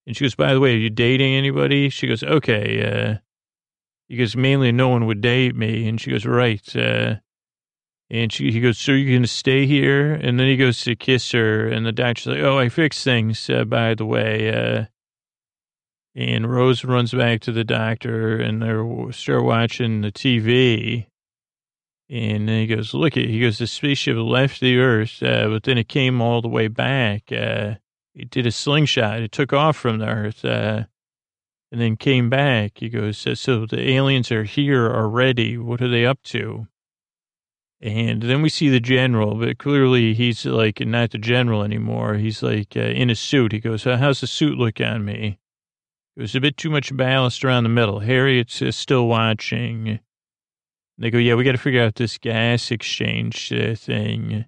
and she goes, by the way, are you dating anybody? She goes, okay. Uh, he goes, mainly no one would date me. And she goes, right. Uh, and she, he goes, so you're going to stay here? And then he goes to kiss her, and the doctor's like, oh, I fixed things, uh, by the way. Uh, and Rose runs back to the doctor and they start watching the TV. And then he goes, look at, he goes, the spaceship left the Earth, uh, but then it came all the way back. Uh, it did a slingshot. It took off from the Earth, uh, and then came back. He goes, so the aliens are here already. What are they up to? And then we see the general, but clearly he's like not the general anymore. He's like uh, in a suit. He goes, how's the suit look on me? It was a bit too much ballast around the middle. Harriet's uh, still watching. They go, yeah, we got to figure out this gas exchange uh, thing.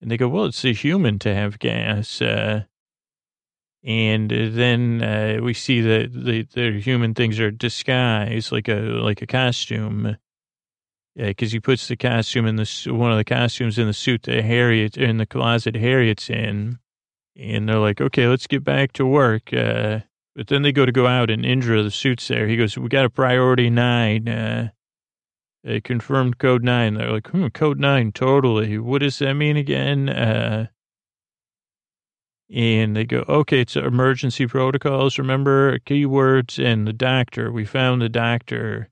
And they go, well, it's a human to have gas. Uh, and then uh, we see that the, the human things are disguised like a like a costume. Because he puts the costume in the one of the costumes in the suit that Harriet in the closet Harriet's in, and they're like, okay, let's get back to work. Uh, but then they go to go out and Indra, the suit's there. He goes, we got a priority nine. Uh, they confirmed code nine. They're like, hmm, code nine, totally. What does that mean again? Uh, and they go, okay, it's emergency protocols. Remember keywords and the doctor. We found the doctor.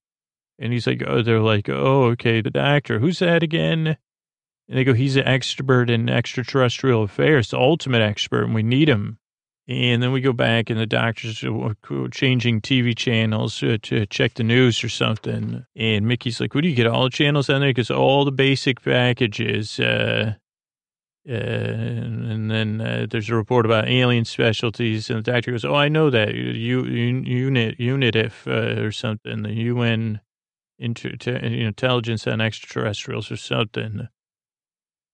And he's like, oh, they're like, oh, okay, the doctor. Who's that again? And they go, he's an expert in extraterrestrial affairs, the ultimate expert, and we need him. And then we go back and the doctor's changing TV channels to, check the news or something. And Mickey's like, what do you get all the channels on there? Because all the basic packages, uh, uh, and then uh, there's a report about alien specialties, and the doctor goes, "Oh, I know that U, unit UNITIF uh, or something, the UN inter, intelligence on extraterrestrials or something."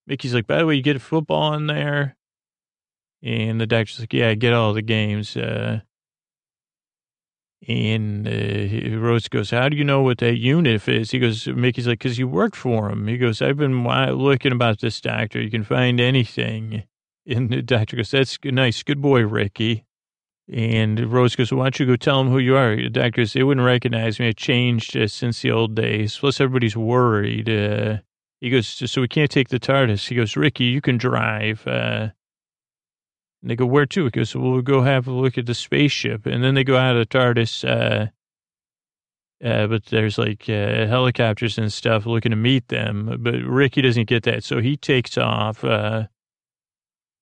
Mickey's like, "By the way, you get football in there." And the doctor's like, yeah, I get all the games. Uh, and uh, Rose goes, how do you know what that unit is? He goes, Mickey's like, because you worked for him. He goes, I've been looking about this doctor. You can find anything. And the doctor goes, that's nice. Good boy, Ricky. And Rose goes, why don't you go tell them who you are? The doctor goes, they wouldn't recognize me. I changed uh, since the old days. Plus, everybody's worried. Uh, he goes, so we can't take the TARDIS. He goes, Ricky, you can drive. Uh, they go, where to? He goes, well, we'll go have a look at the spaceship. And then they go out of the TARDIS, uh, uh, but there's like uh, helicopters and stuff looking to meet them. But Ricky doesn't get that. So he takes off.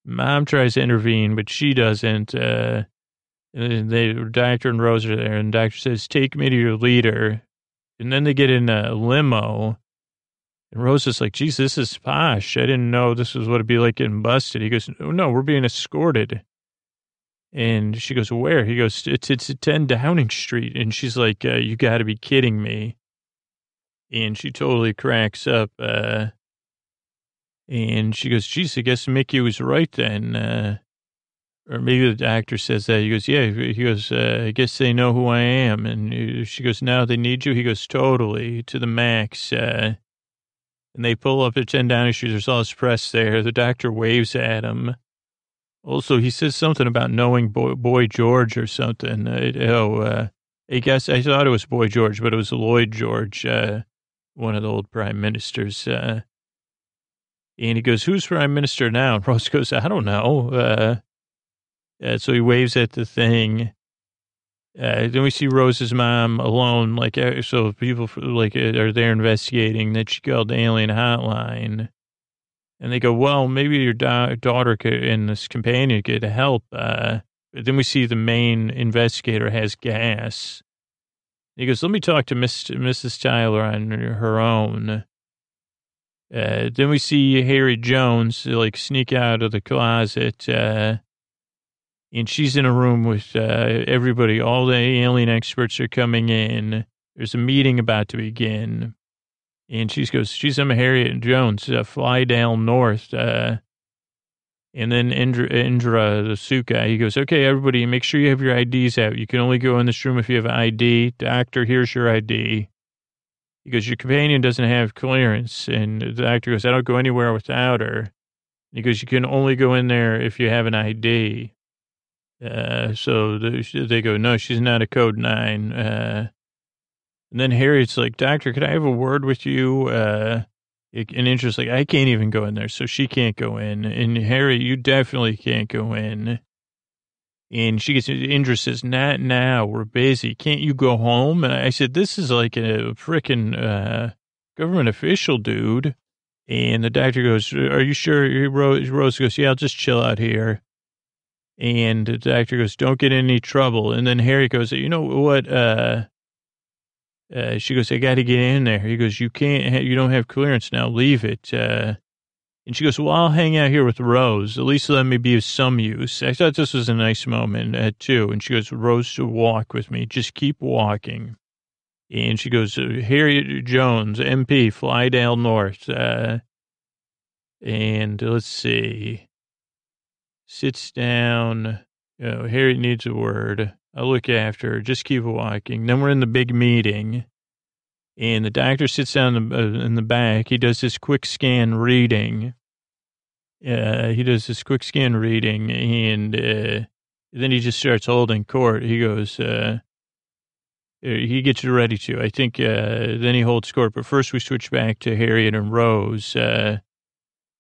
Mom tries to intervene, but she doesn't. And they, Doctor and Rose are there, and the Doctor says, take me to your leader. And then they get in a limo and Rose is like, geez, this is posh. I didn't know this was what it'd be like getting busted. He goes, no, we're being escorted. And she goes, where? He goes, it's, it's at 10 Downing Street. And she's like, uh, you got to be kidding me. And she totally cracks up. Uh, and she goes, geez, I guess Mickey was right then. Uh, or maybe the actor says that. He goes, yeah. He goes, uh, I guess they know who I am. And she goes, now they need you. He goes, totally, to the max. Uh, and they pull up at 10 Downing Street. There's all this press there. The doctor waves at him. Also, he says something about knowing Boy, Boy George or something. Uh, oh, uh, I guess I thought it was Boy George, but it was Lloyd George, uh, one of the old prime ministers. Uh, and he goes, Who's prime minister now? And Rose goes, I don't know. Uh, so he waves at the thing. Uh, then we see Rose's mom alone, like, uh, so people like uh, are there investigating that she called the alien hotline. And they go, well, maybe your da- daughter could, and this companion could help. Uh, but then we see the main investigator has gas. He goes, let me talk to Miss, Mrs. Tyler on her own. Uh, then we see Harry Jones like sneak out of the closet, uh, and she's in a room with uh, everybody. All the alien experts are coming in. There's a meeting about to begin, and she goes, "She's I'm Harriet Jones, uh, Flydale North." Uh, and then Indra, Indra, the suit guy, he goes, "Okay, everybody, make sure you have your IDs out. You can only go in this room if you have an ID. Doctor, here's your ID." He goes, Your companion doesn't have clearance. And the doctor goes, I don't go anywhere without her. He goes, You can only go in there if you have an ID. Uh, so they go, No, she's not a code nine. Uh, and then Harriet's like, Doctor, could I have a word with you? Uh, and Indra's like, I can't even go in there, so she can't go in. And Harry, you definitely can't go in. And she gets, Indra says, not now. We're busy. Can't you go home? And I said, this is like a freaking uh, government official, dude. And the doctor goes, are you sure? Rose goes, yeah, I'll just chill out here. And the doctor goes, don't get in any trouble. And then Harry goes, you know what? Uh, uh, she goes, I got to get in there. He goes, you can't, you don't have clearance now. Leave it. Uh, and she goes, well, I'll hang out here with Rose. At least let me be of some use. I thought this was a nice moment, uh, too. And she goes, Rose, to walk with me. Just keep walking. And she goes, Harriet Jones, MP, Flydale North. Uh, and let's see. Sits down. Oh, Harriet needs a word. I'll look after her. Just keep walking. Then we're in the big meeting. And the doctor sits down in the, uh, in the back. He does this quick scan reading. Uh, he does this quick scan reading, and uh, then he just starts holding court. He goes, uh, uh he gets you ready to. I think uh, then he holds court. But first, we switch back to Harriet and Rose.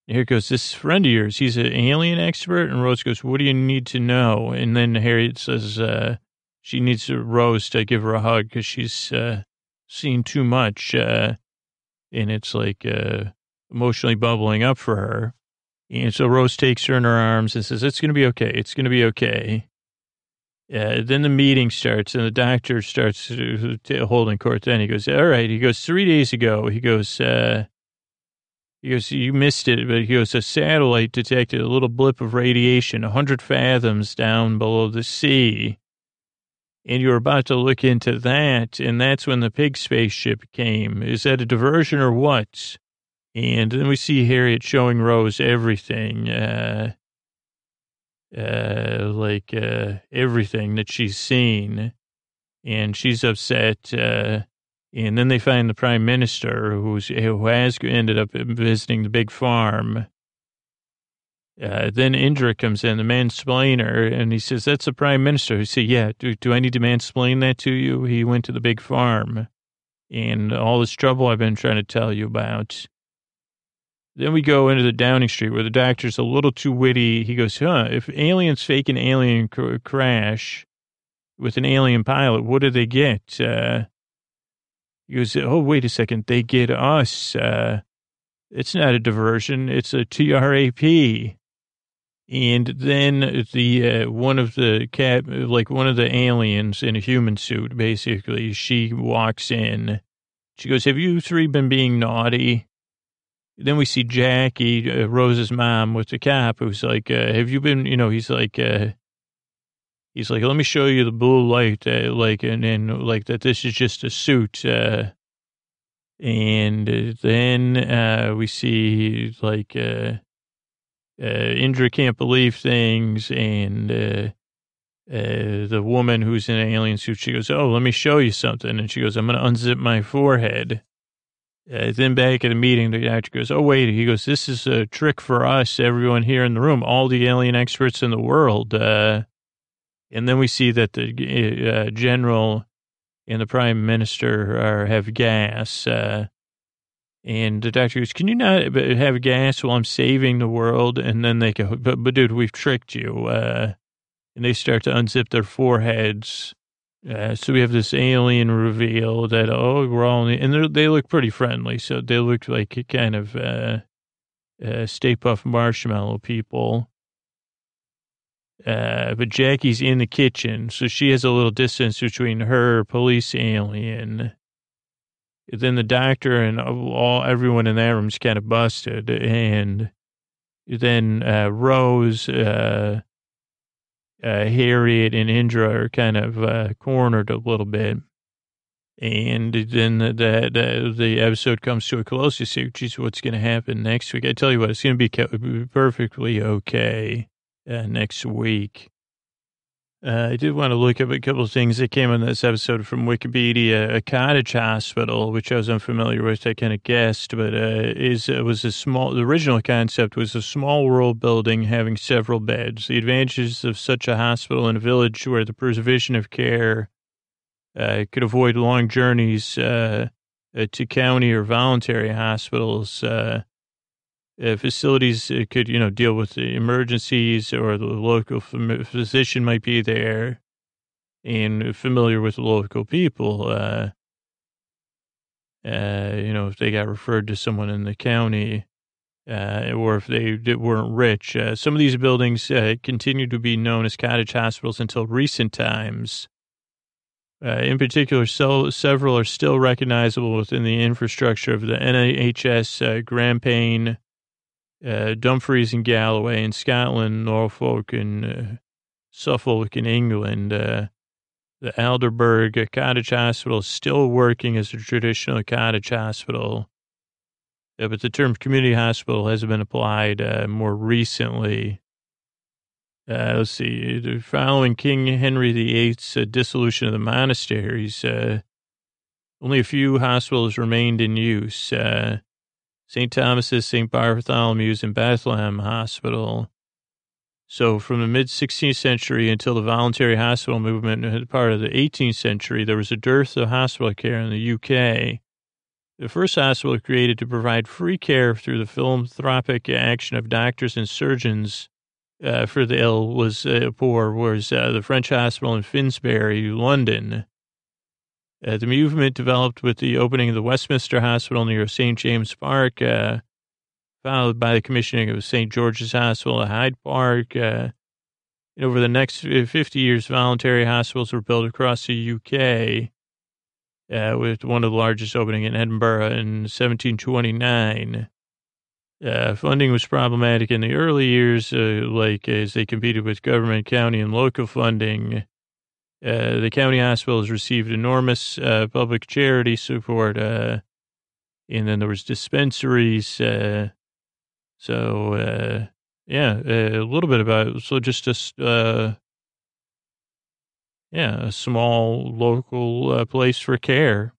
Here goes this friend of yours. He's an alien expert. And Rose goes, What do you need to know? And then Harriet says, she needs Rose to give her a hug because she's seen too much, uh, and it's like uh, emotionally bubbling up for her. And so Rose takes her in her arms and says, "It's going to be okay. It's going to be okay." Uh, then the meeting starts, and the doctor starts holding court. Then he goes, "All right." He goes, three days ago." He goes, uh, "He goes, you missed it," but he goes, "A satellite detected a little blip of radiation, a hundred fathoms down below the sea." and you're about to look into that, and that's when the pig spaceship came. Is that a diversion or what? And then we see Harriet showing Rose everything, uh, uh, like uh, everything that she's seen, and she's upset. Uh, and then they find the prime minister, who's who has ended up visiting the big farm, uh, then Indra comes in, the mansplainer, and he says, That's the prime minister. He said, Yeah, do, do I need to mansplain that to you? He went to the big farm and all this trouble I've been trying to tell you about. Then we go into the Downing Street where the doctor's a little too witty. He goes, Huh, if aliens fake an alien cr- crash with an alien pilot, what do they get? Uh, he goes, Oh, wait a second. They get us. Uh, it's not a diversion. It's a TRAP. And then the uh, one of the cat, like one of the aliens in a human suit, basically, she walks in. She goes, "Have you three been being naughty?" Then we see Jackie, uh, Rose's mom, with the cop, who's like, uh, "Have you been?" You know, he's like, uh, he's like, "Let me show you the blue light, uh, like, and then like that. This is just a suit." Uh, and then uh, we see like uh, uh, Indra can't believe things, and uh, uh, the woman who's in an alien suit, she goes, "Oh, let me show you something," and she goes, "I'm going to unzip my forehead." Uh, then back at the meeting, the doctor goes, "Oh wait," he goes, "This is a trick for us, everyone here in the room, all the alien experts in the world." Uh, and then we see that the uh, general and the prime minister are have gas. Uh, and the doctor goes, "Can you not have gas while I'm saving the world?" And then they go, "But, but dude, we've tricked you." Uh, and they start to unzip their foreheads. Uh, so we have this alien reveal that oh, we're all and they look pretty friendly. So they look like kind of uh, uh, Stay Puft Marshmallow people. Uh, but Jackie's in the kitchen, so she has a little distance between her police alien. Then the doctor and all everyone in that room's kind of busted, and then uh, Rose, uh, uh, Harriet, and Indra are kind of uh, cornered a little bit. And then the, the, the episode comes to a close. You say, geez, what's going to happen next week? I tell you what, it's going to be perfectly okay uh, next week. Uh, I did want to look up a couple of things that came in this episode from Wikipedia. A cottage hospital, which I was unfamiliar with, I kind of guessed, but uh, is uh, was a small. The original concept was a small rural building having several beds. The advantages of such a hospital in a village where the provision of care uh, could avoid long journeys uh, uh, to county or voluntary hospitals uh, facilities uh, could, you know, deal with emergencies or the local physician might be there and familiar with local people. Uh, uh, you know, if they got referred to someone in the county, uh, or if they weren't rich. Uh, some of these buildings uh, continue to be known as cottage hospitals until recent times. In particular, so, several are still recognizable within the infrastructure of the NHS Grampian, uh, Dumfries and Galloway in Scotland, Norfolk and uh, Suffolk in England. Uh, the Aldeburgh Cottage Hospital is still working as a traditional cottage hospital, uh, but the term community hospital has been applied uh, more recently. Uh, let's see, following King Henry VIII's dissolution of the monasteries, only a few hospitals remained in use. St. Thomas's, St. Bartholomew's, and Bethlehem Hospital. So from the mid 16th century until the voluntary hospital movement, part of the 18th century, there was a dearth of hospital care in the UK. The first hospital created to provide free care through the philanthropic action of doctors and surgeons uh, for the ill was uh, poor was uh, the French hospital in Finsbury, London. Uh, the movement developed with the opening of the Westminster Hospital near St. James Park, uh, followed by the commissioning of St. George's Hospital at Hyde Park. Uh, over the next 50 years, voluntary hospitals were built across the UK, uh, with one of the largest opening in Edinburgh in 1729. Uh, funding was problematic in the early years, uh, like as they competed with government, county, and local funding. Uh, the county hospital has received enormous uh, public charity support, uh, and then there was dispensaries. Uh, so uh, yeah, a little bit about so just a yeah a small local place for care.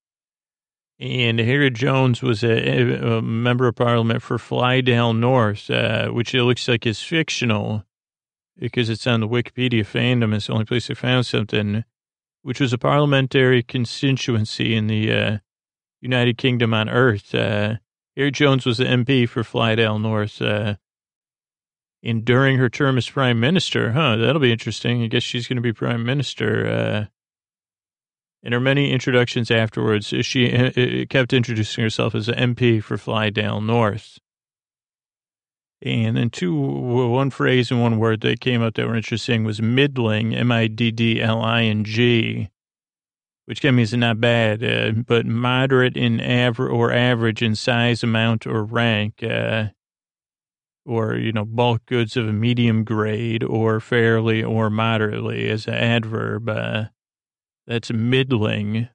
And Harriet Jones was a, a, member of parliament for Flydale North, which it looks like is fictional because it's on the Wikipedia fandom. It's the only place I found something, which was a parliamentary constituency in the uh, United Kingdom on Earth. Uh, Jones was the MP for Flydale North. Uh, and during her term as prime minister, huh, that'll be interesting. I guess she's going to be prime minister. Uh, in her many introductions afterwards, she uh, uh, kept introducing herself as an MP for Flydale North. And then two, one phrase and one word that came out that were interesting was middling, M-I-D-D-L-I-N-G, which can mean not bad, uh, but moderate in average or average in size, amount, or rank, uh, or, you know, bulk goods of a medium grade or fairly or moderately as an adverb. Uh, that's middling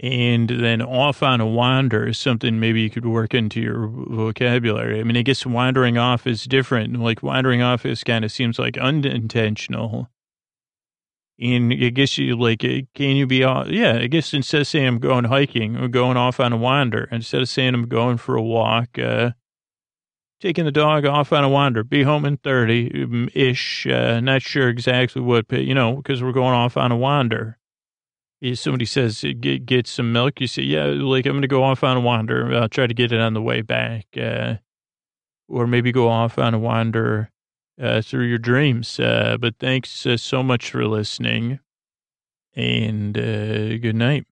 and then off on a wander is something maybe you could work into your vocabulary. I mean, I guess wandering off is different. Like wandering off is kind of seems like unintentional. And I guess you like, uh, can you be, yeah, I guess instead of saying I'm going hiking or going off on a wander, instead of saying I'm going for a walk, uh, taking the dog off on a wander, be home in 30 um, ish, uh, not sure exactly what, but you know, because we're going off on a wander if somebody says get get some milk, you say, yeah, like I'm going to go off on a wander. I'll try to get it on the way back, uh, or maybe go off on a wander uh, through your dreams. Uh, but thanks uh, so much for listening, and uh, good night.